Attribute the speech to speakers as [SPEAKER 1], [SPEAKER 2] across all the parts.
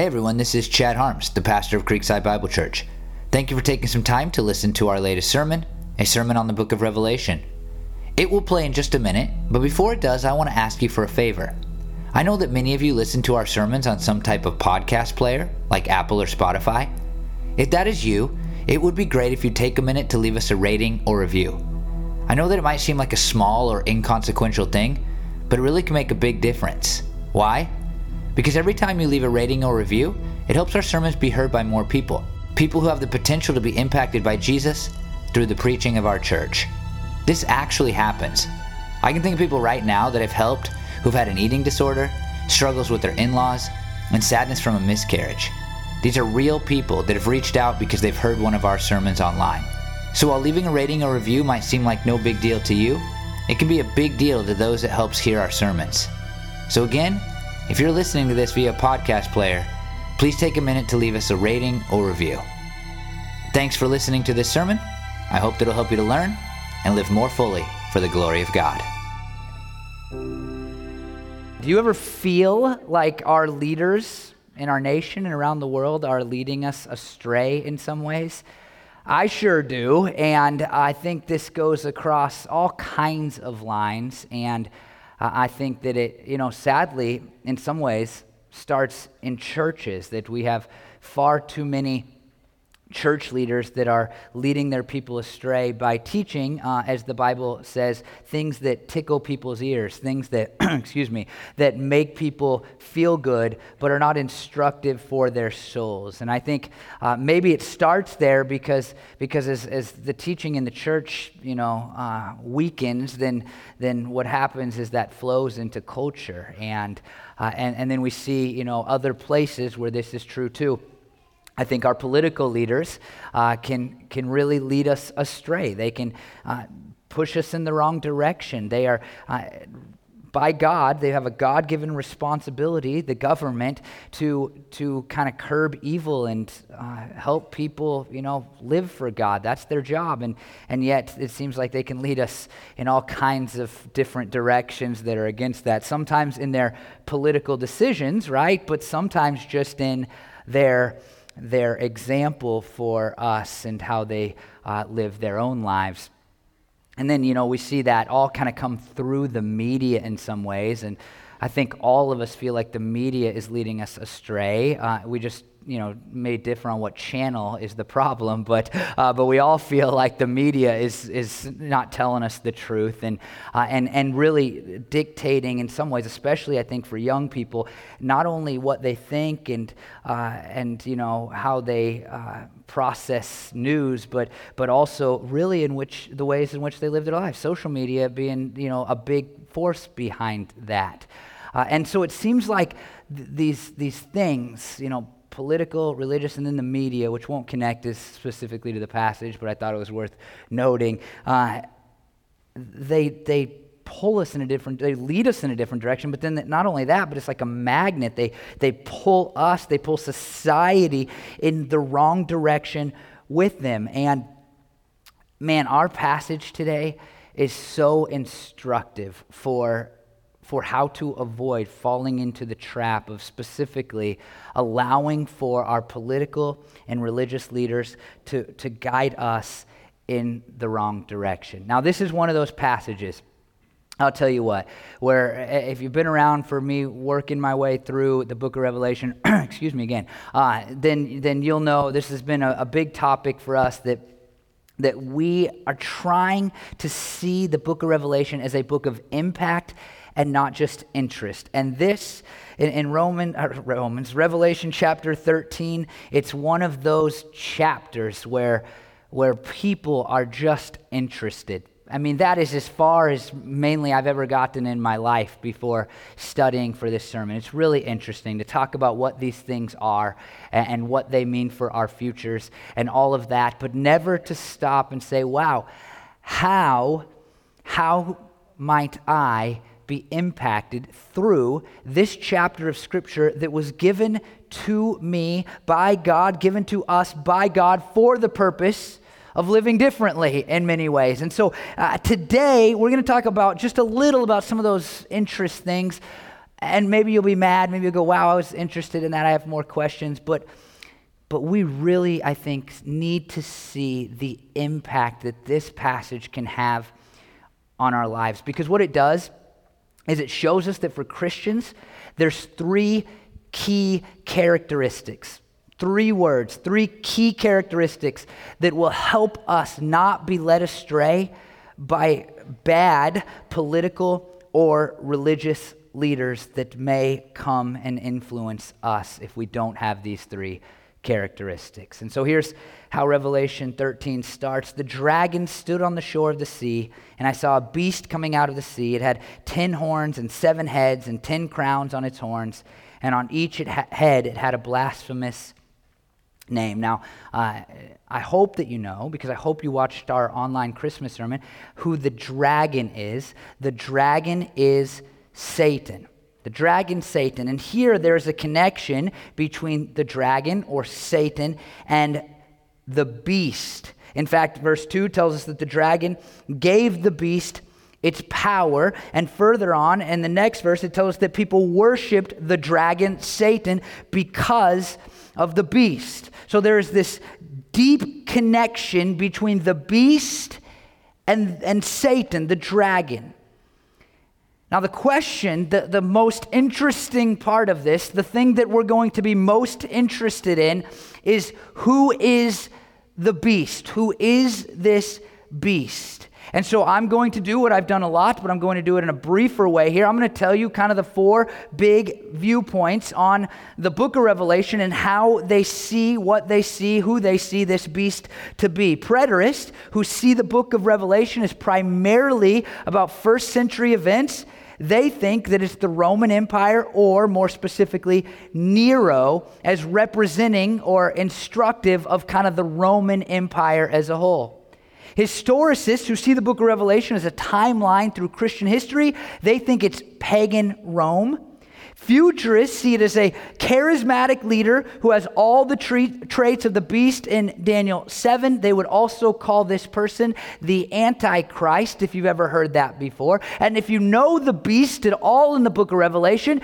[SPEAKER 1] Hey everyone, this is Chad Harms, the pastor of Creekside Bible Church. Thank you for taking some time to listen to our latest sermon, a sermon on the book of Revelation. It will play in just a minute, but before it does, I want to ask you for a favor. I know that many of you listen to our sermons on some type of podcast player, like Apple or Spotify. If that is you, it would be great if you take a minute to leave us a rating or review. I know that it might seem like a small or inconsequential thing, but it really can make a big difference. Why? Because every time you leave a rating or review, it helps our sermons be heard by more people. People who have the potential to be impacted by Jesus through the preaching of our church. This actually happens. I can think of people right now that have helped who've had an eating disorder, struggles with their in laws, and sadness from a miscarriage. These are real people that have reached out because they've heard one of our sermons online. So while leaving a rating or review might seem like no big deal to you, it can be a big deal to those that helps hear our sermons. So again, if you're listening to this via podcast player, please take a minute to leave us a rating or review. Thanks for listening to this sermon. I hope that it'll help you to learn and live more fully for the glory of God.
[SPEAKER 2] Do you ever feel like our leaders in our nation and around the world are leading us astray in some ways? I sure do, and I think this goes across all kinds of lines and I think that it, you know, sadly, in some ways, starts in churches, that we have far too many church leaders that are leading their people astray by teaching, uh, as the Bible says, things that tickle people's ears, things that, excuse me, that make people feel good, but are not instructive for their souls. And I think uh, maybe it starts there because, because as, as the teaching in the church, you know, uh, weakens, then, then what happens is that flows into culture. And, uh, and, and then we see, you know, other places where this is true too. I think our political leaders uh, can, can really lead us astray. They can uh, push us in the wrong direction. They are, uh, by God, they have a God given responsibility, the government, to, to kind of curb evil and uh, help people, you know, live for God. That's their job. And, and yet, it seems like they can lead us in all kinds of different directions that are against that. Sometimes in their political decisions, right? But sometimes just in their their example for us and how they uh, live their own lives. And then, you know, we see that all kind of come through the media in some ways. And I think all of us feel like the media is leading us astray. Uh, we just you know may differ on what channel is the problem, but uh, but we all feel like the media is is not telling us the truth and uh, and and really dictating in some ways, especially I think for young people, not only what they think and uh, and you know how they uh, process news, but but also really in which the ways in which they live their lives. Social media being you know a big force behind that. Uh, and so it seems like th- these, these things, you know, political, religious, and then the media, which won't connect as specifically to the passage, but I thought it was worth noting. Uh, they, they pull us in a different, they lead us in a different direction, but then not only that, but it's like a magnet. They, they pull us, they pull society in the wrong direction with them. And man, our passage today is so instructive for for how to avoid falling into the trap of specifically allowing for our political and religious leaders to, to guide us in the wrong direction. Now, this is one of those passages. I'll tell you what, where if you've been around for me working my way through the book of Revelation, excuse me again, uh, then, then you'll know this has been a, a big topic for us that that we are trying to see the book of Revelation as a book of impact and not just interest. And this, in, in Roman, uh, Romans, Revelation chapter 13, it's one of those chapters where, where people are just interested. I mean, that is as far as mainly I've ever gotten in my life before studying for this sermon. It's really interesting to talk about what these things are and, and, what they mean for our futures and all of that, but never to stop and say, wow, how, how might I be impacted through this chapter of Scripture that was given to me by God, given to us by God for the purpose of living differently in many ways. And so uh, today we're going to talk about just a little about some of those interest things And maybe you'll be mad. Maybe you'll go, wow, I was interested in that. I have more questions. But, but we really, I think, need to see the impact that this passage can have on our lives. Because what it does is it shows us that for Christians, there's three key characteristics. Three words, three key characteristics that will help us not be led astray by bad political or religious leaders that may come and influence us if we don't have these three characteristics. And so here's how Revelation 13 starts. The dragon stood on the shore of the sea, and I saw a beast coming out of the sea. It had ten horns and seven heads and ten crowns on its horns, and on each it ha- head it had a blasphemous name. Now, uh, I hope that you know, because I hope you watched our online Christmas sermon, who the dragon is. The dragon is Satan. The dragon, Satan. And here there's a connection between the dragon or Satan and the beast. In fact, verse 2 tells us that the dragon gave the beast its power. And further on, in the next verse, it tells us that people worshiped the dragon, Satan, because of the beast. So there's this deep connection between the beast and, and Satan, the dragon. Now, the question, the, the most interesting part of this, the thing that we're going to be most interested in, is who is the beast? Who is this beast? And so I'm going to do what I've done a lot, but I'm going to do it in a briefer way here. I'm going to tell you kind of the four big viewpoints on the book of Revelation and how they see what they see, who they see this beast to be. Preterists who see the book of Revelation as primarily about first century events they think that it's the Roman Empire, or more specifically, Nero, as representing or instructive of kind of the Roman Empire as a whole. Historicists who see the book of Revelation as a timeline through Christian history, they think it's pagan Rome. Futurists see it as a charismatic leader who has all the traits of the beast in Daniel 7. They would also call this person the Antichrist, if you've ever heard that before. And if you know the beast at all in the book of Revelation,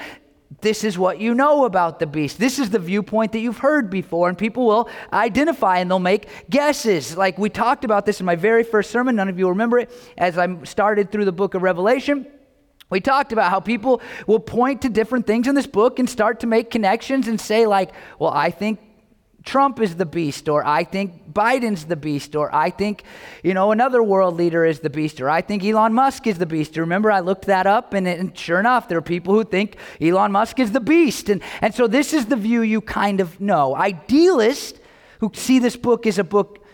[SPEAKER 2] this is what you know about the beast. This is the viewpoint that you've heard before, and people will identify and they'll make guesses. Like we talked about this in my very first sermon. None of you remember it as I started through the book of Revelation. We talked about how people will point to different things in this book and start to make connections and say, like, well, I think Trump is the beast, or I think Biden's the beast, or I think, you know, another world leader is the beast, or I think Elon Musk is the beast. Remember, I looked that up, and, and, sure enough, there are people who think Elon Musk is the beast. And, and so this is the view you kind of know. Idealists who see this book as a book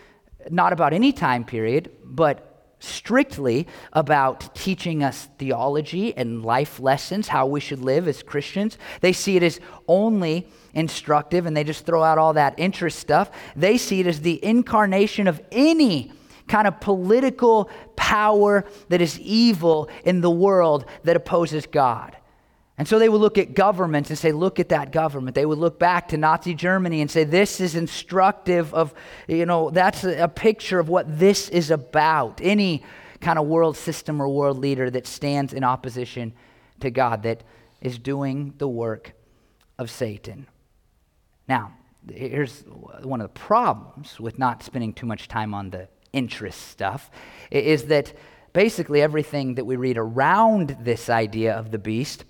[SPEAKER 2] not about any time period, but strictly about teaching us theology and life lessons, how we should live as Christians. They see it as only instructive and they just throw out all that interest stuff. They see it as the incarnation of any kind of political power that is evil in the world that opposes God. And so they would look at governments and say, look at that government. They would look back to Nazi Germany and say, this is instructive of, you know, that's a, picture of what this is about. Any kind of world system or world leader that stands in opposition to God, that is doing the work of Satan. Now, here's one of the problems with not spending too much time on the interest stuff is that basically everything that we read around this idea of the beast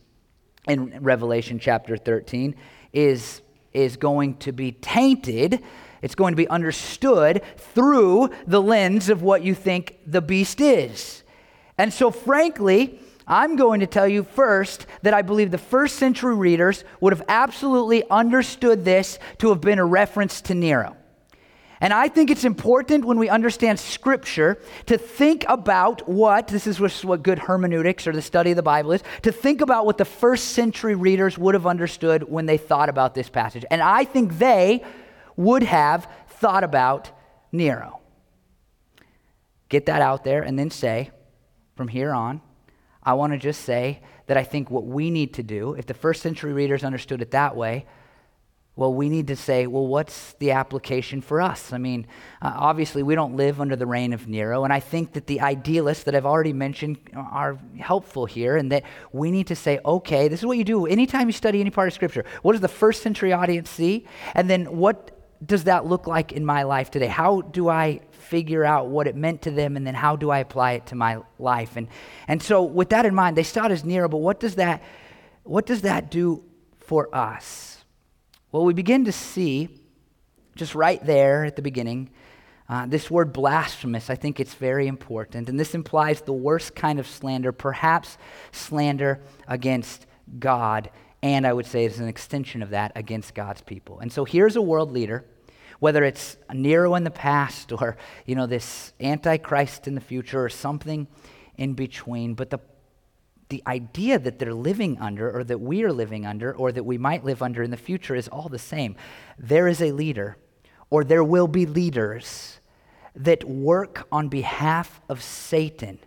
[SPEAKER 2] in Revelation chapter 13 is, is going to be tainted. It's going to be understood through the lens of what you think the beast is. And so, frankly, I'm going to tell you first that I believe the first century readers would have absolutely understood this to have been a reference to Nero. And I think it's important when we understand Scripture to think about what, this is what good hermeneutics or the study of the Bible is, to think about what the first century readers would have understood when they thought about this passage. And I think they would have thought about Nero. Get that out there and then say, from here on, I want to just say that I think what we need to do, if the first century readers understood it that way, Well, we need to say, well, what's the application for us? I mean, uh, obviously, we don't live under the reign of Nero, and I think that the idealists that I've already mentioned are helpful here, and that we need to say, okay, this is what you do anytime you study any part of Scripture. What does the first century audience see? And then what does that look like in my life today? How do I figure out what it meant to them, and then how do I apply it to my life? And, and so, with that in mind, they start as Nero, but what does that, what does that do for us? Well, we begin to see just right there at the beginning uh, this word blasphemous. I think it's very important. And this implies the worst kind of slander, perhaps slander against God. And I would say it's an extension of that against God's people. And so here's a world leader whether it's Nero in the past or you know this antichrist in the future or something in between but the the idea that they're living under, or that we are living under, or that we might live under in the future is all the same. There is a leader, or there will be leaders that work on behalf of Satan,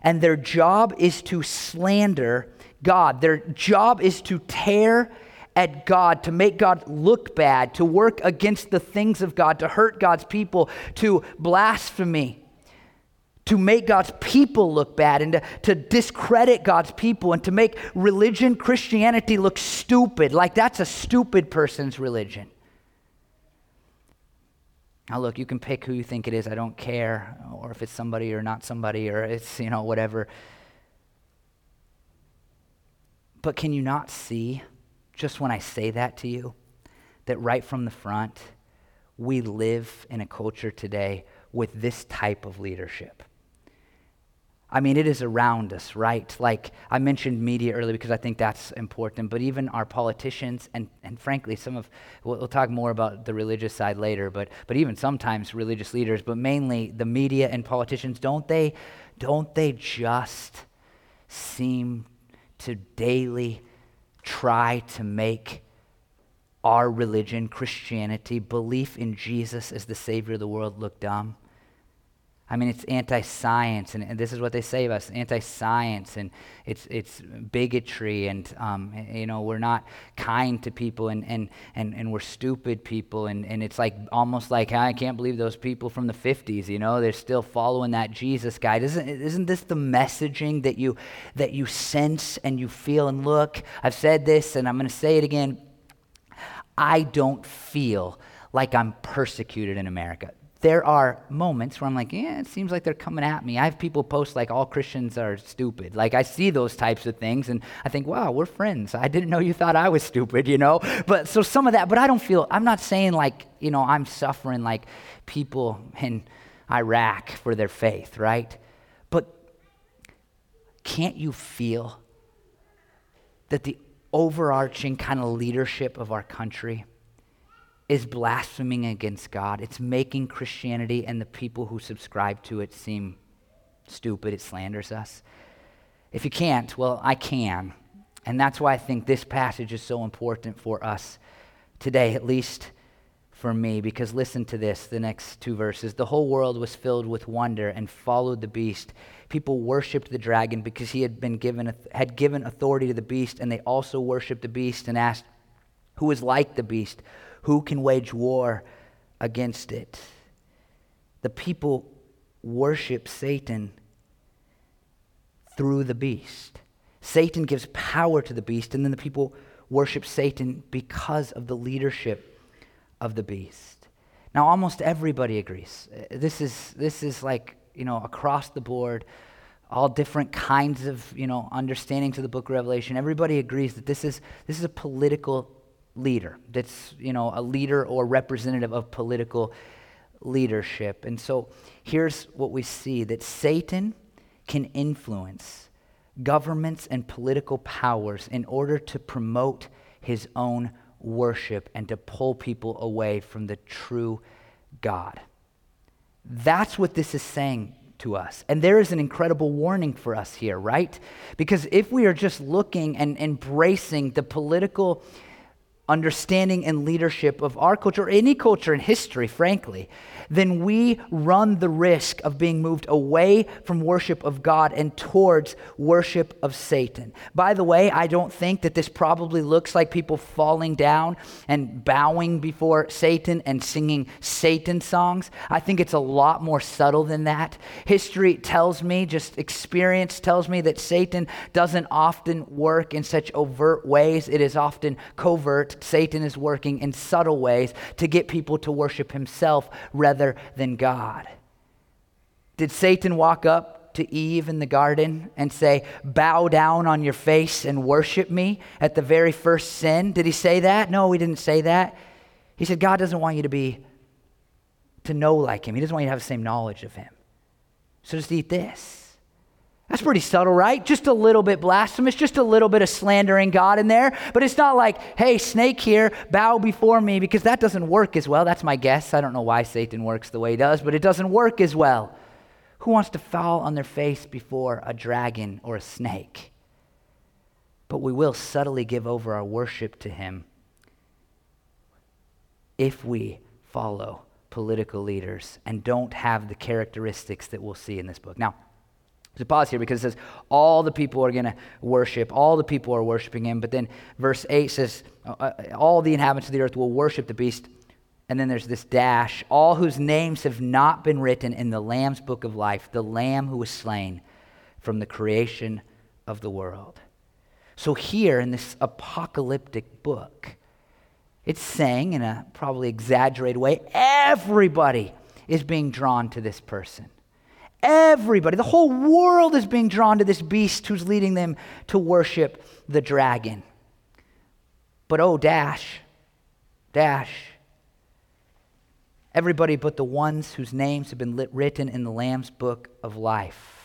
[SPEAKER 2] and their job is to slander God. Their job is to tear at God, to make God look bad, to work against the things of God, to hurt God's people, to blasphemy to make God's people look bad and to, to, discredit God's people and to make religion, Christianity, look stupid. Like that's a stupid person's religion. Now, look, you can pick who you think it is. I don't care, or if it's somebody or not somebody, or it's, you know, whatever. But can you not see, just when I say that to you, that right from the front, we live in a culture today with this type of leadership? I mean, it is around us, right? Like I mentioned media earlier because I think that's important, but even our politicians and, and frankly, some of, we'll, we'll, talk more about the religious side later, but, but even sometimes religious leaders, but mainly the media and politicians, don't they, don't they just seem to daily try to make our religion, Christianity, belief in Jesus as the Savior of the world look dumb? I mean, it's anti science, and, and, this is what they say about us anti science, and it's, it's bigotry, and, um, you know, we're not kind to people, and, and, and, and we're stupid people, and, and it's like almost like, I can't believe those people from the 50s, you know, they're still following that Jesus guy. Isn't, isn't this the messaging that you, that you sense and you feel? And look, I've said this, and I'm going to say it again. I don't feel like I'm persecuted in America there are moments where I'm like, yeah, it seems like they're coming at me. I have people post like all Christians are stupid. Like I see those types of things and I think, wow, we're friends. I didn't know you thought I was stupid, you know? But so some of that, but I don't feel, I'm not saying like, you know, I'm suffering like people in Iraq for their faith, right? But can't you feel that the overarching kind of leadership of our country? Is blaspheming against God. It's making Christianity and the people who subscribe to it seem stupid. It slanders us. If you can't, well, I can. And that's why I think this passage is so important for us today, at least for me, because listen to this the next two verses. The whole world was filled with wonder and followed the beast. People worshiped the dragon because he had been given had given authority to the beast, and they also worshiped the beast and asked, Who is like the beast? Who can wage war against it? The people worship Satan through the beast. Satan gives power to the beast, and then the people worship Satan because of the leadership of the beast. Now, almost everybody agrees. This is, this is like, you know, across the board, all different kinds of, you know, understandings of the book of Revelation. Everybody agrees that this is, this is a political leader that's you know a leader or representative of political leadership and so here's what we see that satan can influence governments and political powers in order to promote his own worship and to pull people away from the true god that's what this is saying to us. And there is an incredible warning for us here, right? Because if we are just looking and embracing the political understanding and leadership of our culture, or any culture in history, frankly, then we run the risk of being moved away from worship of God and towards worship of Satan. By the way, I don't think that this probably looks like people falling down and bowing before Satan and singing Satan songs. I think it's a lot more subtle than that. History tells me, just experience tells me, that Satan doesn't often work in such overt ways, it is often covert. Satan is working in subtle ways to get people to worship himself rather than God. Did Satan walk up to Eve in the garden and say, Bow down on your face and worship me at the very first sin? Did he say that? No, he didn't say that. He said, God doesn't want you to be, to know like him. He doesn't want you to have the same knowledge of him. So just eat this. That's pretty subtle, right? Just a little bit blasphemous, just a little bit of slandering God in there. But it's not like, hey, snake here, bow before me, because that doesn't work as well. That's my guess. I don't know why Satan works the way he does, but it doesn't work as well. Who wants to fall on their face before a dragon or a snake? But we will subtly give over our worship to him if we follow political leaders and don't have the characteristics that we'll see in this book. Now, there's pause here because it says all the people are going to worship. All the people are worshiping him. But then verse 8 says uh, uh, all the inhabitants of the earth will worship the beast. And then there's this dash all whose names have not been written in the Lamb's book of life, the Lamb who was slain from the creation of the world. So here in this apocalyptic book, it's saying in a probably exaggerated way everybody is being drawn to this person. Everybody, the whole world is being drawn to this beast who's leading them to worship the dragon. But oh, dash, dash. Everybody but the ones whose names have been lit, written in the Lamb's book of life.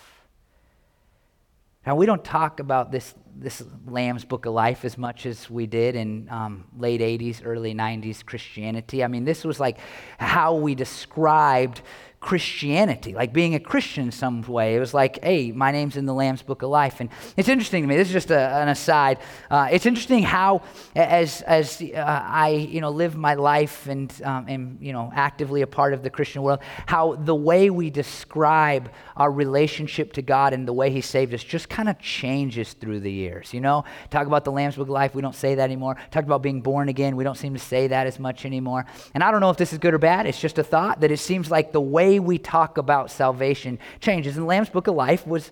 [SPEAKER 2] Now, we don't talk about this, this Lamb's Book of Life as much as we did in um, late 80s, early 90s Christianity. I mean, this was like how we described Christianity, like being a Christian in some way. It was like, hey, my name's in the Lamb's Book of Life. And it's interesting to me, this is just a, an aside. Uh, it's interesting how, as, as uh, I you know, live my life and um, am you know, actively a part of the Christian world, how the way we describe our relationship to God and the way He saved us just kind of changes through the years. You know, talk about the Lamb's Book of Life, we don't say that anymore. Talk about being born again, we don't seem to say that as much anymore. And I don't know if this is good or bad, it's just a thought that it seems like the way way we talk about salvation changes. And Lamb's Book of Life was,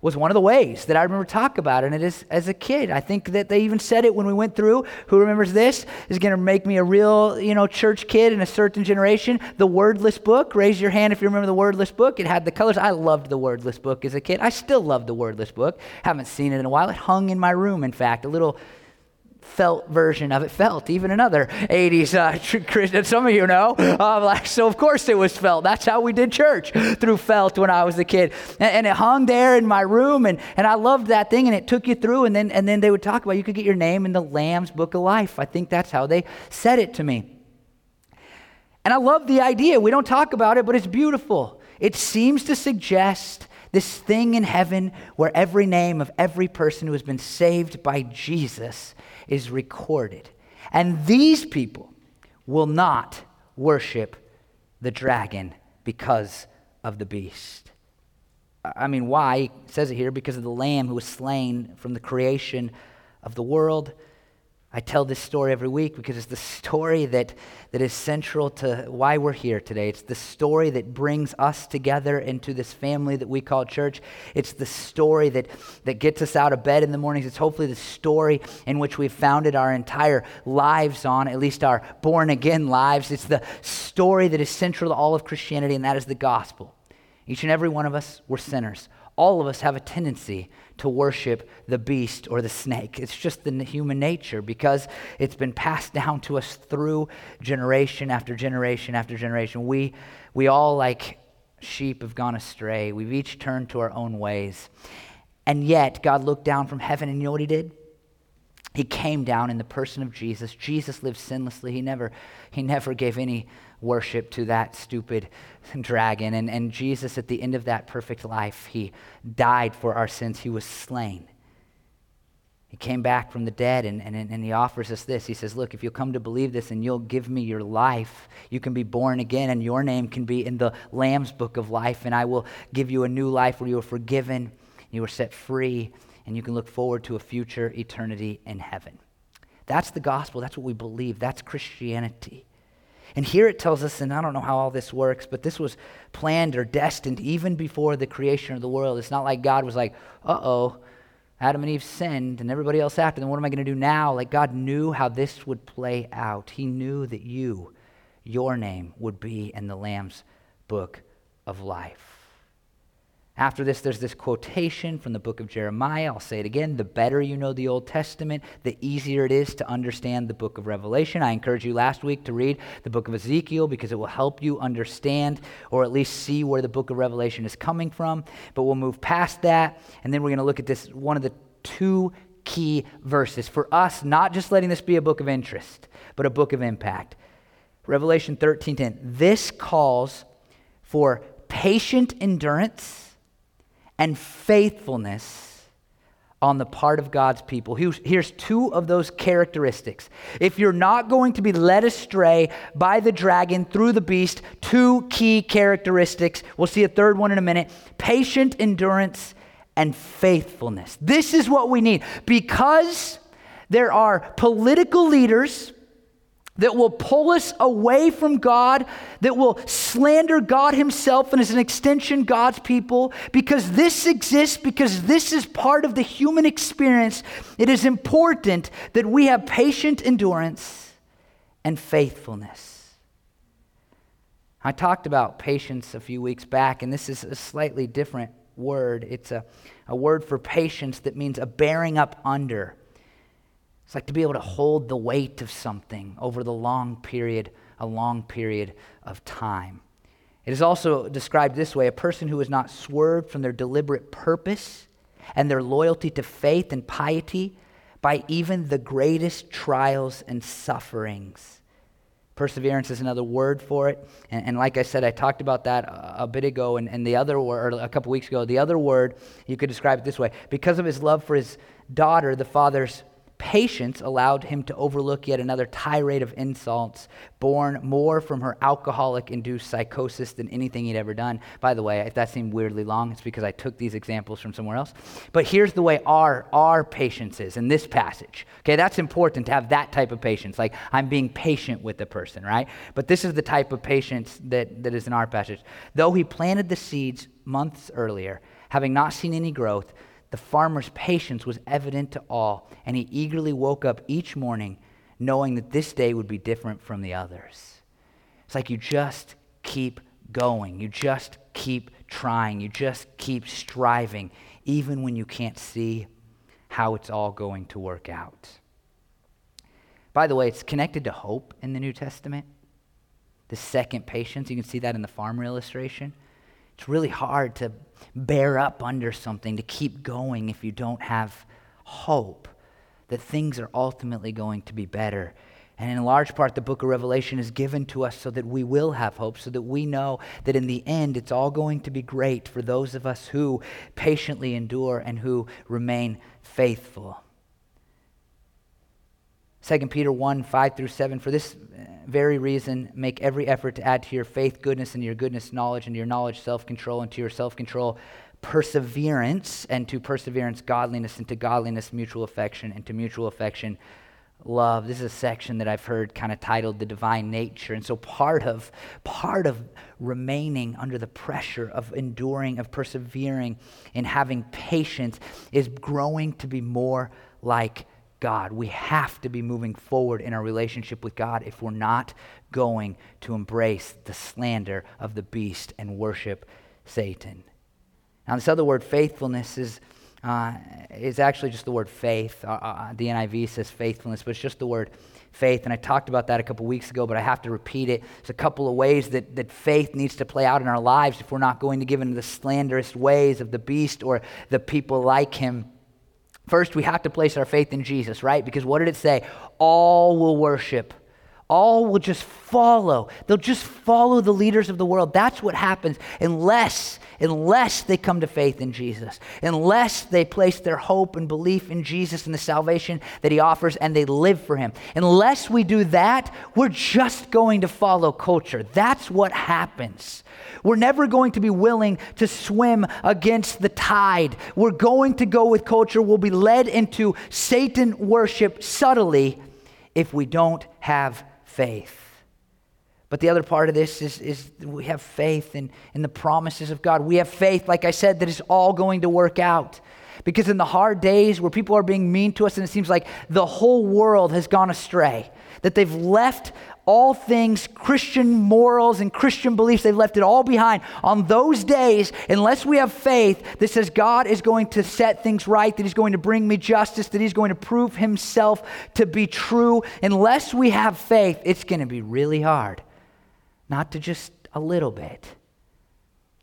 [SPEAKER 2] was one of the ways that I remember talk about it as, as a kid. I think that they even said it when we went through. Who remembers this? Is going to make me a real, you know, church kid in a certain generation. The Wordless Book. Raise your hand if you remember the Wordless Book. It had the colors. I loved the Wordless Book as a kid. I still love the Wordless Book. Haven't seen it in a while. It hung in my room, in fact, a little felt version of it. Felt, even another 80s uh, Christian, some of you know. Uh, like, so, of course, it was felt. That's how we did church through felt when I was a kid. And, and, it hung there in my room, and, and I loved that thing, and it took you through. And then, and then they would talk about you could get your name in the Lamb's Book of Life. I think that's how they said it to me. And I love the idea. We don't talk about it, but it's beautiful. It seems to suggest this thing in heaven where every name of every person who has been saved by Jesus is recorded. And these people will not worship the dragon because of the beast. I mean, why? He says it here because of the lamb who was slain from the creation of the world I tell this story every week because it's the story that, that is central to why we're here today. It's the story that brings us together into this family that we call church. It's the story that, that gets us out of bed in the mornings. It's hopefully the story in which we've founded our entire lives on, at least our born again lives. It's the story that is central to all of Christianity, and that is the gospel. Each and every one of us, we're sinners. All of us have a tendency to worship the beast or the snake. It's just the human nature because it's been passed down to us through generation after generation after generation. We, we all, like sheep, have gone astray. We've each turned to our own ways. And yet, God looked down from heaven, and you know what He did? He came down in the person of Jesus. Jesus lived sinlessly. He never, he never gave any worship to that stupid dragon. And, and Jesus, at the end of that perfect life, he died for our sins. He was slain. He came back from the dead and, and, and he offers us this. He says, Look, if you'll come to believe this and you'll give me your life, you can be born again and your name can be in the Lamb's book of life, and I will give you a new life where you are forgiven, you are set free, and you can look forward to a future eternity in heaven. That's the gospel. That's what we believe. That's Christianity. And here it tells us, and I don't know how all this works, but this was planned or destined even before the creation of the world. It's not like God was like, uh oh, Adam and Eve sinned and everybody else after them. What am I going to do now? Like God knew how this would play out. He knew that you, your name, would be in the Lamb's book of life. After this, there's this quotation from the book of Jeremiah. I'll say it again. The better you know the Old Testament, the easier it is to understand the book of Revelation. I encourage you last week to read the book of Ezekiel because it will help you understand or at least see where the book of Revelation is coming from. But we'll move past that, and then we're going to look at this one of the two key verses for us, not just letting this be a book of interest, but a book of impact. Revelation 13:10. This calls for patient endurance and faithfulness on the part of God's people. Here's two of those characteristics. If you're not going to be led astray by the dragon through the beast, two key characteristics. We'll see a third one in a minute patient endurance and faithfulness. This is what we need because there are political leaders that will pull us away from God, that will slander God Himself and as an extension, God's people. Because this exists, because this is part of the human experience, it is important that we have patient endurance and faithfulness. I talked about patience a few weeks back, and this is a slightly different word. It's a, a word for patience that means a bearing up under it's like to be able to hold the weight of something over the long period, a long period of time. It is also described this way a person who has not swerved from their deliberate purpose and their loyalty to faith and piety by even the greatest trials and sufferings. Perseverance is another word for it. And, and like I said, I talked about that a, a bit ago, and, and the other word, a couple weeks ago, the other word, you could describe it this way because of his love for his daughter, the father's Patience allowed him to overlook yet another tirade of insults, born more from her alcoholic induced psychosis than anything he'd ever done. By the way, if that seemed weirdly long, it's because I took these examples from somewhere else. But here's the way our, our patience is in this passage. Okay, that's important to have that type of patience. Like I'm being patient with the person, right? But this is the type of patience that, that is in our passage. Though he planted the seeds months earlier, having not seen any growth, the farmer's patience was evident to all, and he eagerly woke up each morning knowing that this day would be different from the others. It's like you just keep going, you just keep trying, you just keep striving, even when you can't see how it's all going to work out. By the way, it's connected to hope in the New Testament. The second patience, you can see that in the farmer illustration. It's really hard to bear up under something, to keep going if you don't have hope that things are ultimately going to be better. And in large part, the book of Revelation is given to us so that we will have hope, so that we know that in the end, it's all going to be great for those of us who patiently endure and who remain faithful. 2 Peter 1 5 through 7. For this very reason, make every effort to add to your faith goodness, and your goodness knowledge, and your knowledge self control, and to your self control perseverance, and to perseverance godliness, and to godliness mutual affection, and to mutual affection love. This is a section that I've heard kind of titled the divine nature. And so part of part of remaining under the pressure of enduring, of persevering, and having patience is growing to be more like God. We have to be moving forward in our relationship with God if we're not going to embrace the slander of the beast and worship Satan. Now, this other word, faithfulness, is, uh, is actually just the word faith. Uh, uh, the NIV says faithfulness, but it's just the word faith. And I talked about that a couple weeks ago, but I have to repeat it. There's a couple of ways that, that faith needs to play out in our lives if we're not going to give into the slanderous ways of the beast or the people like him. First, we have to place our faith in Jesus, right? Because what did it say? All will worship. All will just follow. They'll just follow the leaders of the world. That's what happens unless unless they come to faith in Jesus. Unless they place their hope and belief in Jesus and the salvation that he offers and they live for him. Unless we do that, we're just going to follow culture. That's what happens. We're never going to be willing to swim against the tide. We're going to go with culture. We'll be led into Satan worship subtly if we don't have faith. But the other part of this is, is we have faith in, in the promises of God. We have faith, like I said, that it's all going to work out. Because in the hard days where people are being mean to us and it seems like the whole world has gone astray, that they've left all things Christian morals and Christian beliefs, they've left it all behind. On those days, unless we have faith that says God is going to set things right, that He's going to bring me justice, that He's going to prove Himself to be true, unless we have faith, it's going to be really hard. Not to just a little bit.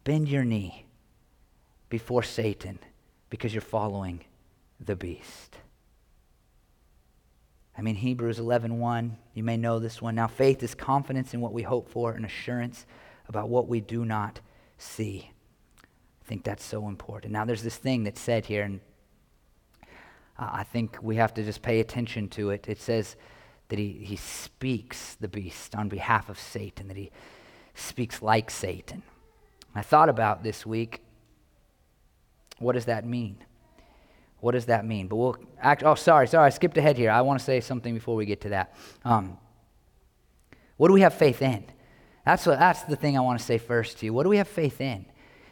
[SPEAKER 2] Bend your knee before Satan because you're following the beast. I mean, Hebrews 11.1, 1, you may know this one. Now, faith is confidence in what we hope for and assurance about what we do not see. I think that's so important. Now, there's this thing that's said here, and uh, I think we have to just pay attention to it. It says that he, he speaks the beast on behalf of Satan, that he speaks like Satan. I thought about this week, what does that mean? What does that mean? But we'll act. Oh, sorry, sorry, I skipped ahead here. I want to say something before we get to that. Um, what do we have faith in? That's, what, that's the thing I want to say first to you. What do we have faith in?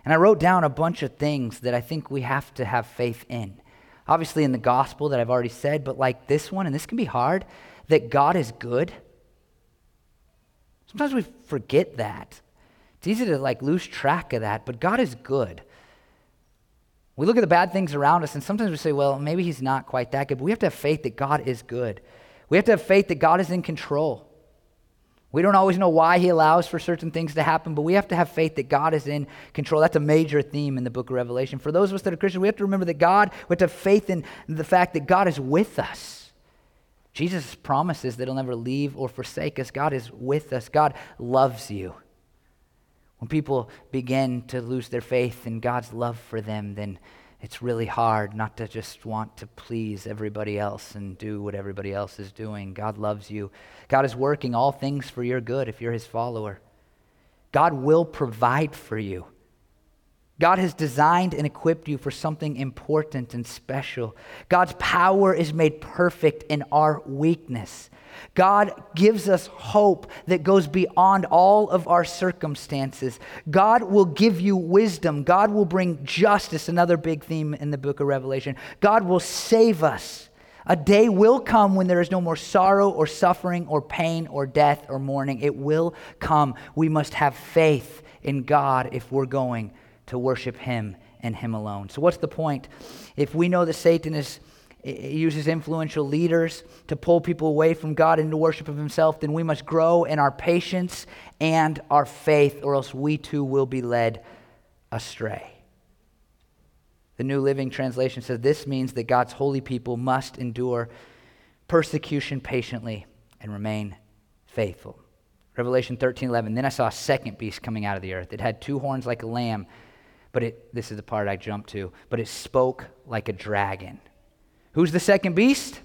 [SPEAKER 2] And I wrote down a bunch of things that I think we have to have faith in. Obviously, in the gospel that I've already said, but like this one, and this can be hard, that God is good. Sometimes we forget that. It's easy to like lose track of that, but God is good. We look at the bad things around us, and sometimes we say, well, maybe he's not quite that good. But we have to have faith that God is good. We have to have faith that God is in control. We don't always know why he allows for certain things to happen, but we have to have faith that God is in control. That's a major theme in the book of Revelation. For those of us that are Christians, we have to remember that God, we have to have faith in the fact that God is with us. Jesus promises that he'll never leave or forsake us. God is with us. God loves you. When people begin to lose their faith in God's love for them, then it's really hard not to just want to please everybody else and do what everybody else is doing. God loves you. God is working all things for your good if you're his follower. God will provide for you. God has designed and equipped you for something important and special. God's power is made perfect in our weakness. God gives us hope that goes beyond all of our circumstances. God will give you wisdom. God will bring justice, another big theme in the book of Revelation. God will save us. A day will come when there is no more sorrow or suffering or pain or death or mourning. It will come. We must have faith in God if we're going to worship Him and Him alone. So, what's the point? If we know that Satan is uses influential leaders to pull people away from God into worship of Himself, then we must grow in our patience and our faith, or else we too will be led astray. The New Living Translation says this means that God's holy people must endure persecution patiently and remain faithful. Revelation 13 11. Then I saw a second beast coming out of the earth. It had two horns like a lamb, but it, this is the part I jumped to, but it spoke like a dragon. Who's the second beast?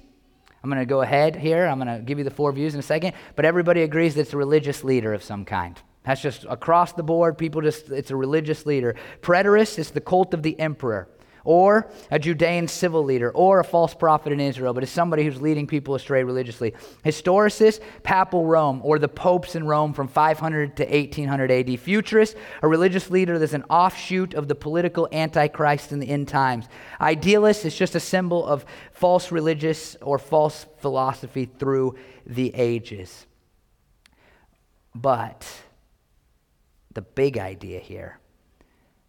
[SPEAKER 2] I'm going to go ahead here. I'm going to give you the four views in a second. But everybody agrees that it's a religious leader of some kind. That's just across the board. People just, it's a religious leader. Preterist is the cult of the emperor or a Judean civil leader, or a false prophet in Israel, but it's somebody who's leading people astray religiously. Historicist, papal Rome, or the popes in Rome from 500 to 1800 AD. Futurist, a religious leader that's an offshoot of the political antichrist in the end times. Idealist is just a symbol of false religious or false philosophy through the ages. But the big idea here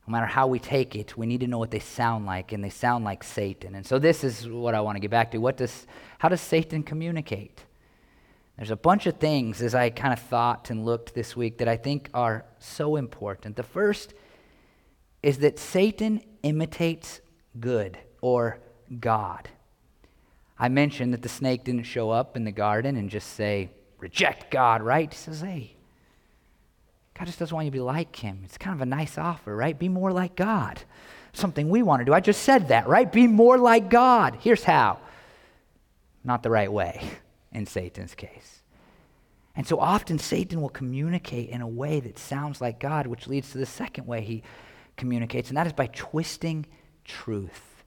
[SPEAKER 2] no matter how we take it, we need to know what they sound like, and they sound like Satan. And so this is what I want to get back to. What does, how does Satan communicate? There's a bunch of things as I kind of thought and looked this week that I think are so important. The first is that Satan imitates good or God. I mentioned that the snake didn't show up in the garden and just say, reject God, right? He says, hey, God just doesn't want you to be like him. It's kind of a nice offer, right? Be more like God. Something we want to do. I just said that, right? Be more like God. Here's how. Not the right way in Satan's case. And so often Satan will communicate in a way that sounds like God, which leads to the second way he communicates, and that is by twisting truth.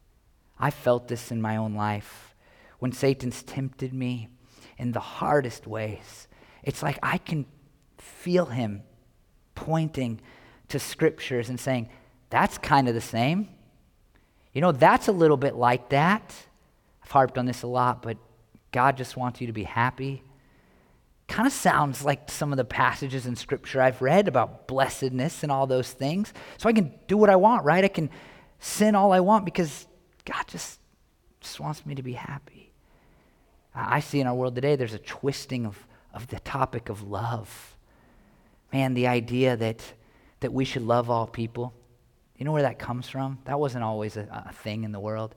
[SPEAKER 2] I felt this in my own life when Satan's tempted me in the hardest ways. It's like I can feel him pointing to scriptures and saying, that's kind of the same. You know, that's a little bit like that. I've harped on this a lot, but God just wants you to be happy. Kind of sounds like some of the passages in Scripture I've read about blessedness and all those things. So I can do what I want, right? I can sin all I want because God just, just wants me to be happy. I see in our world today there's a twisting of, of the topic of love. Man, the idea that, that we should love all people, you know where that comes from? That wasn't always a, a thing in the world.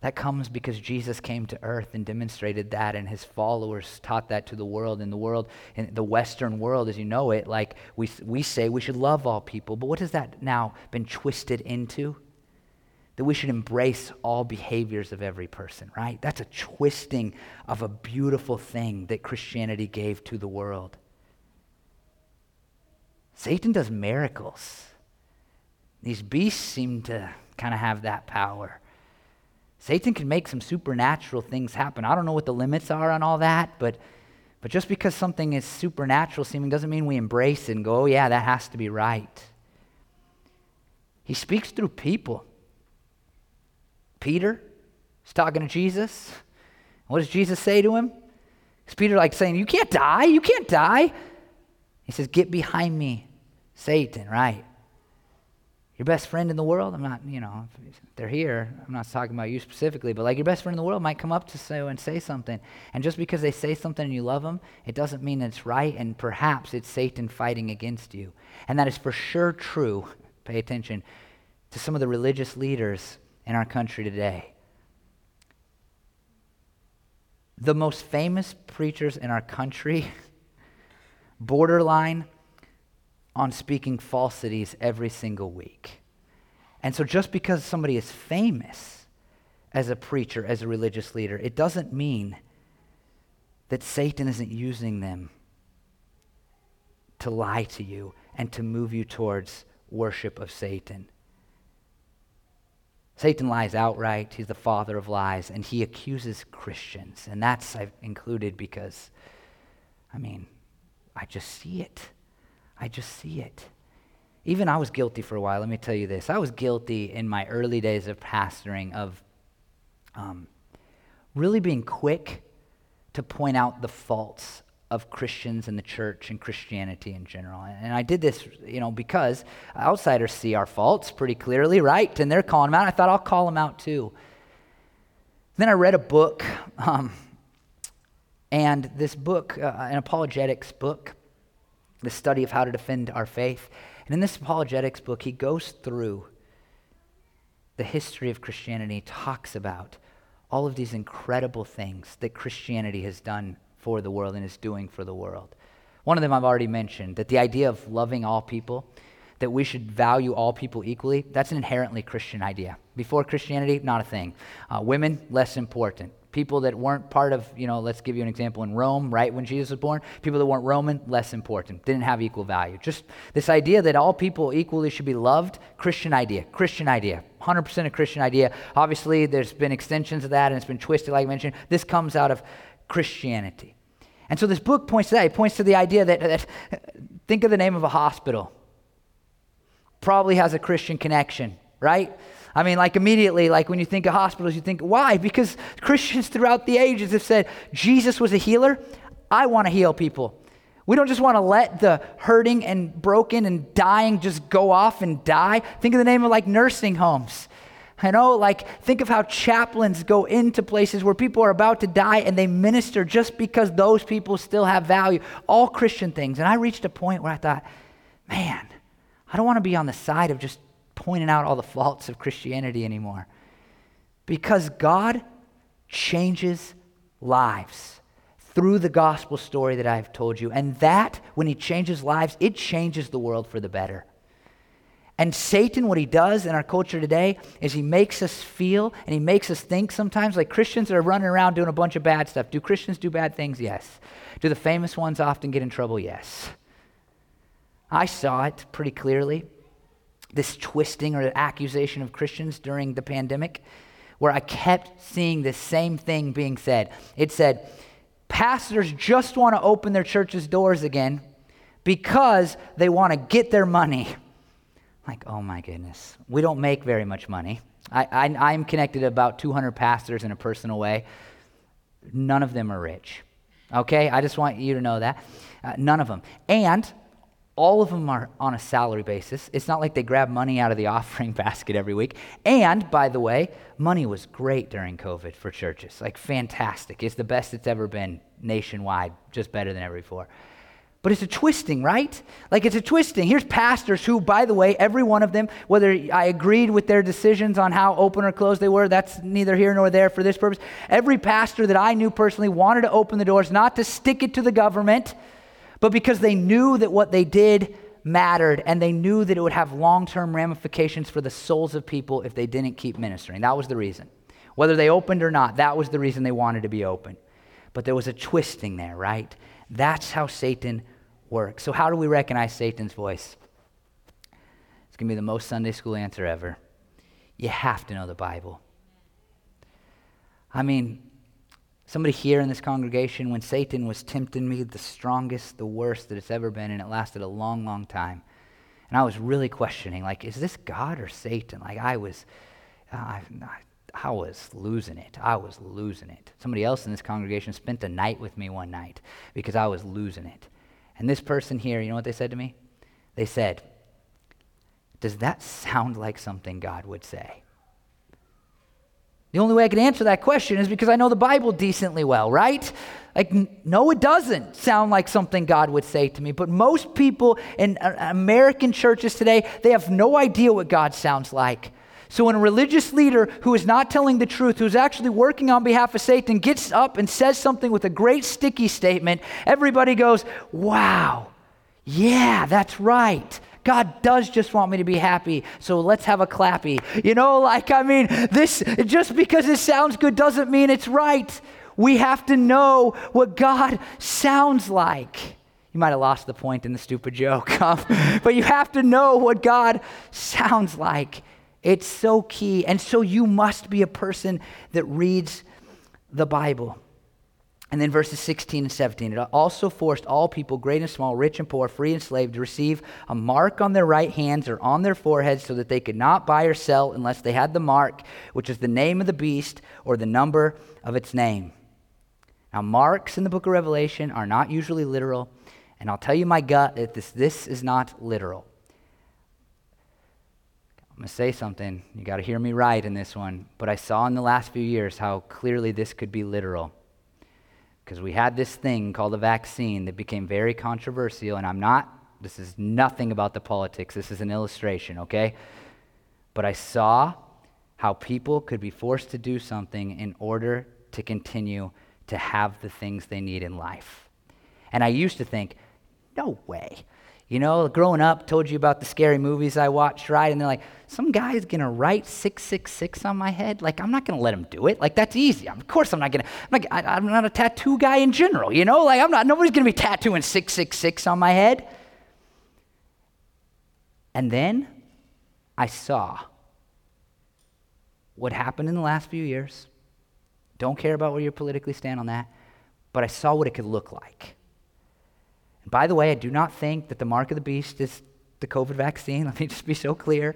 [SPEAKER 2] That comes because Jesus came to earth and demonstrated that, and his followers taught that to the world. In the world, in the Western world, as you know it, like we, we say we should love all people. But what has that now been twisted into? That we should embrace all behaviors of every person, right? That's a twisting of a beautiful thing that Christianity gave to the world. Satan does miracles. These beasts seem to kind of have that power. Satan can make some supernatural things happen. I don't know what the limits are on all that, but, but just because something is supernatural seeming doesn't mean we embrace it and go, oh, yeah, that has to be right. He speaks through people. Peter is talking to Jesus. What does Jesus say to him? Is Peter like saying, You can't die, you can't die? He says, Get behind me, Satan, right? Your best friend in the world, I'm not, you know, they're here. I'm not talking about you specifically, but like your best friend in the world might come up to you and say something. And just because they say something and you love them, it doesn't mean it's right. And perhaps it's Satan fighting against you. And that is for sure true, pay attention, to some of the religious leaders in our country today. The most famous preachers in our country borderline on speaking falsities every single week. And so just because somebody is famous as a preacher, as a religious leader, it doesn't mean that Satan isn't using them to lie to you and to move you towards worship of Satan. Satan lies outright. He's the father of lies, and he accuses Christians. And that's I've included because, I mean, I just see it. I just see it. Even I was guilty for a while. Let me tell you this. I was guilty in my early days of pastoring of um, really being quick to point out the faults of Christians and the church and Christianity in general. And I did this, you know, because outsiders see our faults pretty clearly, right? And they're calling them out. I thought I'll call them out too. Then I read a book, um, and this book, uh, an apologetics book, the study of how to defend our faith. And in this apologetics book, he goes through the history of Christianity, talks about all of these incredible things that Christianity has done for the world and is doing for the world. One of them I've already mentioned that the idea of loving all people, that we should value all people equally, that's an inherently Christian idea. Before Christianity, not a thing. Uh, women, less important people that weren't part of, you know, let's give you an example in Rome, right when Jesus was born, people that weren't Roman, less important, didn't have equal value. Just this idea that all people equally should be loved, Christian idea, Christian idea, 100% a Christian idea. Obviously, there's been extensions of that and it's been twisted, like I mentioned. This comes out of Christianity. And so this book points to that. It points to the idea that, that think of the name of a hospital. Probably has a Christian connection, right? I mean, like immediately, like when you think of hospitals, you think, why? Because Christians throughout the ages have said, Jesus was a healer. I want to heal people. We don't just want to let the hurting and broken and dying just go off and die. Think of the name of like nursing homes. I know, like, think of how chaplains go into places where people are about to die and they minister just because those people still have value. All Christian things. And I reached a point where I thought, man, I don't want to be on the side of just pointing out all the faults of Christianity anymore. Because God changes lives through the gospel story that I've told you. And that, when he changes lives, it changes the world for the better. And Satan, what he does in our culture today is he makes us feel and he makes us think sometimes like Christians are running around doing a bunch of bad stuff. Do Christians do bad things? Yes. Do the famous ones often get in trouble? Yes. I saw it pretty clearly this twisting or accusation of Christians during the pandemic, where I kept seeing the same thing being said. It said, Pastors just want to open their church's doors again because they want to get their money. Like, oh my goodness, we don't make very much money. I, I, am connected to about 200 pastors in a personal way. None of them are rich. Okay? I just want you to know that. Uh, none of them. And all of them are on a salary basis. It's not like they grab money out of the offering basket every week. And, by the way, money was great during COVID for churches. Like, fantastic. It's the best it's ever been nationwide, just better than ever before. But it's a twisting, right? Like it's a twisting. Here's pastors who, by the way, every one of them, whether I agreed with their decisions on how open or closed they were, that's neither here nor there for this purpose. Every pastor that I knew personally wanted to open the doors, not to stick it to the government, but because they knew that what they did mattered and they knew that it would have long term ramifications for the souls of people if they didn't keep ministering. That was the reason. Whether they opened or not, that was the reason they wanted to be open. But there was a twisting there, right? That's how Satan works. So, how do we recognize Satan's voice? It's going to be the most Sunday school answer ever. You have to know the Bible. I mean, somebody here in this congregation, when Satan was tempting me, the strongest, the worst that it's ever been, and it lasted a long, long time. And I was really questioning, like, is this God or Satan? Like, I was, I, I was losing it. I was losing it. Somebody else in this congregation spent the night with me one night because I was losing it. And this person here, you know what they said to me? They said, Does that sound like something God would say? The only way I can answer that question is because I know the Bible decently well, right? Like, no, it doesn't sound like something God would say to me. But most people in uh, American churches today, they have no idea what God sounds like. So when a religious leader who is not telling the truth, who's actually working on behalf of Satan, gets up and says something with a great sticky statement, everybody goes, wow, yeah, that's right. God does just want me to be happy, so let's have a clappy. You know, like, I mean, this, just because it sounds good doesn't mean it's right. We have to know what God sounds like. You might have lost the point in the stupid joke, um, but you have to know what God sounds like. It's so key. And so you must be a person that reads the Bible. And then verses 16 and 17. It also forced all people, great and small, rich and poor, free and slave, to receive a mark on their right hands or on their foreheads so that they could not buy or sell unless they had the mark, which is the name of the beast or the number of its name. Now, marks in the book of Revelation are not usually literal. And I'll tell you my gut that this, this is not literal. I'm going to say something. You got to hear me right in this one. But I saw in the last few years how clearly this could be literal. Because we had this thing called a vaccine that became very controversial, and I'm not, this is nothing about the politics. This is an illustration, okay? But I saw how people could be forced to do something in order to continue to have the things they need in life. And I used to think, no way. You know, growing up, told you about the scary movies I watched, right? And they're like, some guy is gonna write 666 on my head. Like, I'm not gonna let him do it. Like, that's easy. Of course, I'm not gonna, I'm not, I, I'm not a tattoo guy in general, you know? Like, I'm not, nobody's gonna be tattooing 666 on my head. And then I saw what happened in the last few years. Don't care about where you politically stand on that, but I saw what it could look like. By the way, I do not think that the mark of the beast is the COVID vaccine. Let me just be so clear.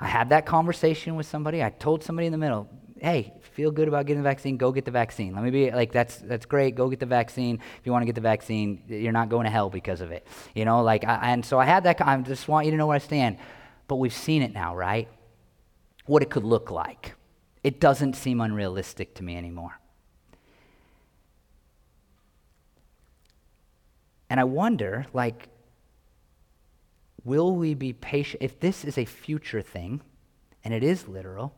[SPEAKER 2] I had that conversation with somebody. I told somebody in the middle, hey, feel good about getting the vaccine, go get the vaccine. Let me be like, that's, that's great, go get the vaccine. If you want to get the vaccine, you're not going to hell because of it. You know, like, I, and so I had that, I just want you to know where I stand. But we've seen it now, right? What it could look like. It doesn't seem unrealistic to me anymore. And I wonder, like, will we be patient? If this is a future thing, and it is literal,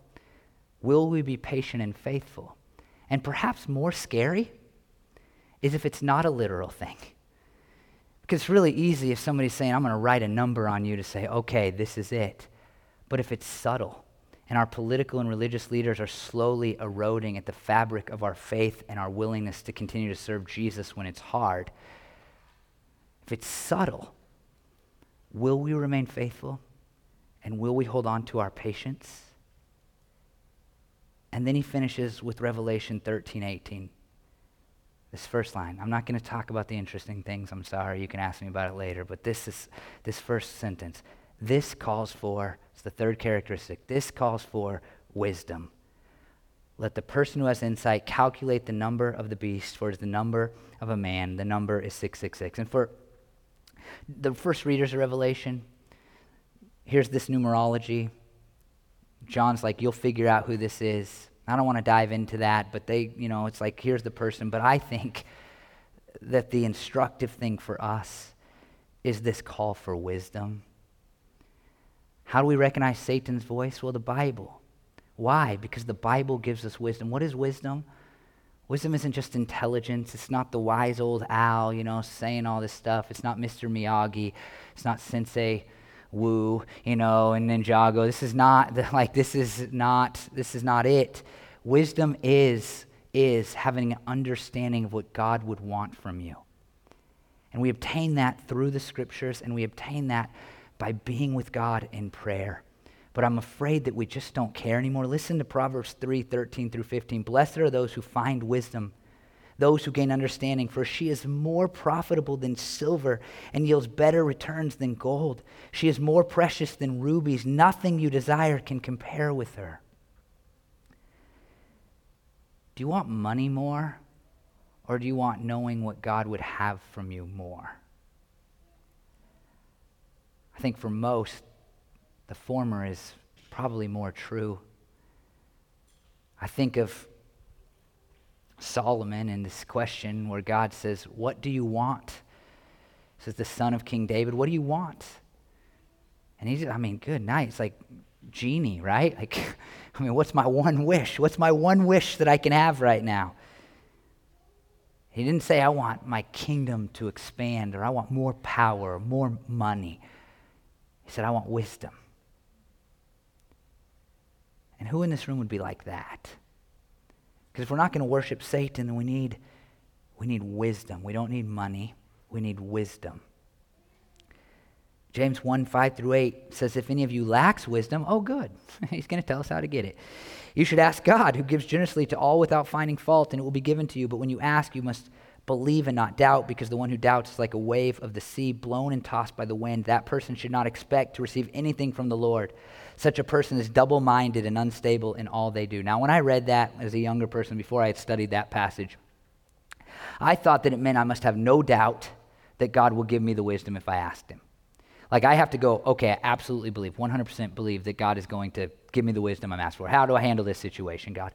[SPEAKER 2] will we be patient and faithful? And perhaps more scary is if it's not a literal thing. Because it's really easy if somebody's saying, I'm going to write a number on you to say, okay, this is it. But if it's subtle, and our political and religious leaders are slowly eroding at the fabric of our faith and our willingness to continue to serve Jesus when it's hard, if it's subtle, will we remain faithful? And will we hold on to our patience? And then he finishes with Revelation 13 18. This first line. I'm not going to talk about the interesting things. I'm sorry. You can ask me about it later. But this is this first sentence. This calls for, it's the third characteristic, this calls for wisdom. Let the person who has insight calculate the number of the beast, for it is the number of a man. The number is 666. And for the first readers of Revelation, here's this numerology. John's like, you'll figure out who this is. I don't want to dive into that, but they, you know, it's like, here's the person. But I think that the instructive thing for us is this call for wisdom. How do we recognize Satan's voice? Well, the Bible. Why? Because the Bible gives us wisdom. What is wisdom? Wisdom isn't just intelligence. It's not the wise old owl, you know, saying all this stuff. It's not Mr. Miyagi. It's not Sensei Wu, you know, and Ninjago. This is not the, like this is not this is not it. Wisdom is is having an understanding of what God would want from you. And we obtain that through the scriptures and we obtain that by being with God in prayer. But I'm afraid that we just don't care anymore. Listen to Proverbs 3 13 through 15. Blessed are those who find wisdom those who gain understanding, for she is more profitable than silver and yields better returns than gold. She is more precious than rubies. Nothing you desire can compare with her. Do you want money more, or do you want knowing what God would have from you more? I think for most, the former is probably more true. I think of Solomon in this question where God says, What do you want? Says the son of King David, What do you want? And he's, I mean, good night. It's like genie, right? Like, I mean, what's my one wish? What's my one wish that I can have right now? He didn't say, I want my kingdom to expand or I want more power or more money. He said, I want wisdom. And who in this room would be like that? Because if we're not going to worship Satan, then we need, we need wisdom. We don't need money, we need wisdom. James 1 5 through 8 says, If any of you lacks wisdom, oh, good. He's going to tell us how to get it. You should ask God, who gives generously to all without finding fault, and it will be given to you. But when you ask, you must believe and not doubt, because the one who doubts is like a wave of the sea blown and tossed by the wind. That person should not expect to receive anything from the Lord. Such a person is double minded and unstable in all they do. Now, when I read that as a younger person, before I had studied that passage, I thought that it meant I must have no doubt that God will give me the wisdom if I asked Him. Like, I have to go, okay, I absolutely believe, 100% believe that God is going to give me the wisdom I'm asked for. How do I handle this situation, God?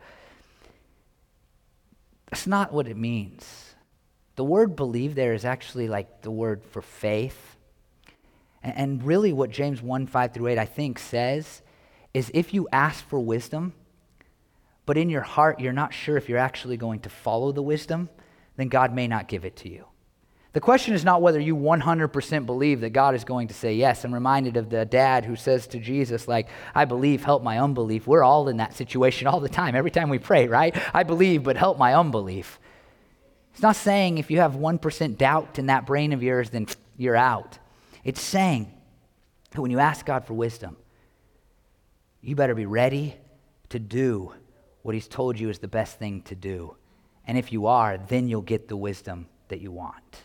[SPEAKER 2] That's not what it means. The word believe there is actually like the word for faith. And really, what James 1 5 through 8, I think, says is if you ask for wisdom, but in your heart you're not sure if you're actually going to follow the wisdom, then God may not give it to you. The question is not whether you 100% believe that God is going to say yes. I'm reminded of the dad who says to Jesus, like, I believe, help my unbelief. We're all in that situation all the time, every time we pray, right? I believe, but help my unbelief. It's not saying if you have 1% doubt in that brain of yours, then you're out. It's saying that when you ask God for wisdom, you better be ready to do what He's told you is the best thing to do. And if you are, then you'll get the wisdom that you want.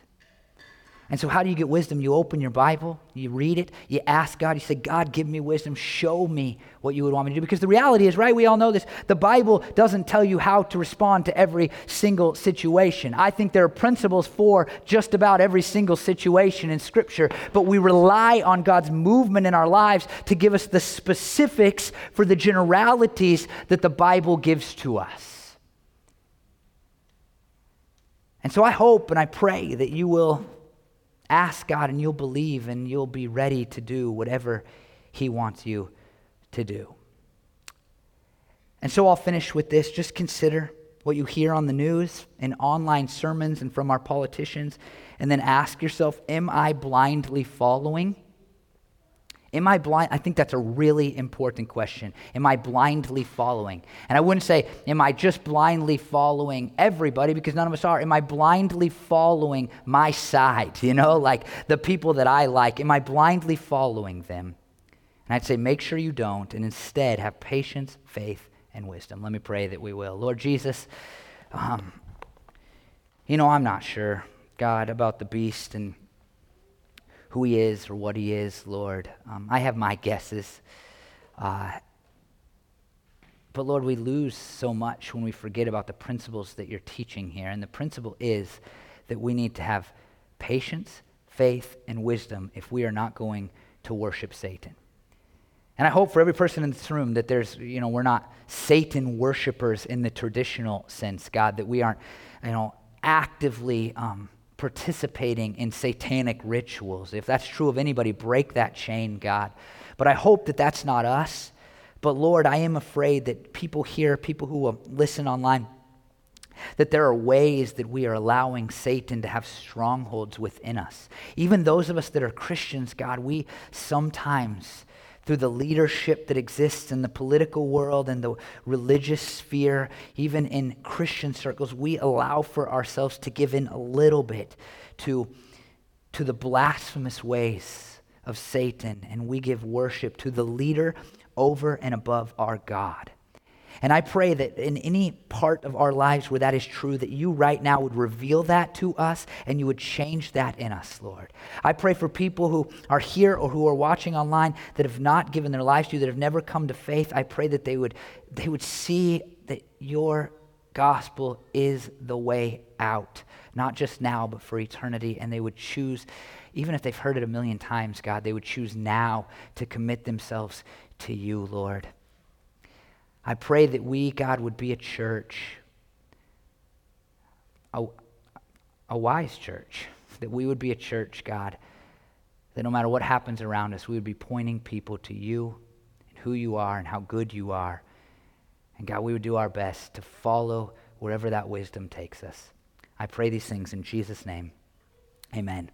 [SPEAKER 2] And so, how do you get wisdom? You open your Bible, you read it, you ask God, you say, God, give me wisdom, show me what you would want me to do. Because the reality is, right, we all know this, the Bible doesn't tell you how to respond to every single situation. I think there are principles for just about every single situation in Scripture, but we rely on God's movement in our lives to give us the specifics for the generalities that the Bible gives to us. And so, I hope and I pray that you will Ask God and you'll believe and you'll be ready to do whatever He wants you to do. And so I'll finish with this. Just consider what you hear on the news and online sermons and from our politicians, and then ask yourself, Am I blindly following? Am I blind? I think that's a really important question. Am I blindly following? And I wouldn't say, Am I just blindly following everybody? Because none of us are. Am I blindly following my side? You know, like the people that I like? Am I blindly following them? And I'd say, Make sure you don't, and instead have patience, faith, and wisdom. Let me pray that we will. Lord Jesus, um, you know, I'm not sure, God, about the beast and who he is or what he is, Lord. Um, I have my guesses. Uh, but Lord, we lose so much when we forget about the principles that you're teaching here. And the principle is that we need to have patience, faith, and wisdom if we are not going to worship Satan. And I hope for every person in this room that there's, you know, we're not Satan worshipers in the traditional sense, God, that we aren't, you know, actively um, participating in satanic rituals. If that's true of anybody, break that chain, God. But I hope that that's not us. But Lord, I am afraid that people here, people who will listen online, that there are ways that we are allowing Satan to have strongholds within us. Even those of us that are Christians, God, we sometimes through the leadership that exists in the political world and the religious sphere, even in Christian circles, we allow for ourselves to give in a little bit to, to the blasphemous ways of Satan, and we give worship to the leader over and above our God. And I pray that in any part of our lives where that is true, that you right now would reveal that to us and you would change that in us, Lord. I pray for people who are here or who are watching online that have not given their lives to you, that have never come to faith. I pray that they would, they would see that your gospel is the way out, not just now, but for eternity. And they would choose, even if they've heard it a million times, God, they would choose now to commit themselves to you, Lord. I pray that we, God, would be a church, a, a wise church, that we would be a church, God, that no matter what happens around us, we would be pointing people to you and who you are and how good you are. And God, we would do our best to follow wherever that wisdom takes us. I pray these things in Jesus' name. Amen.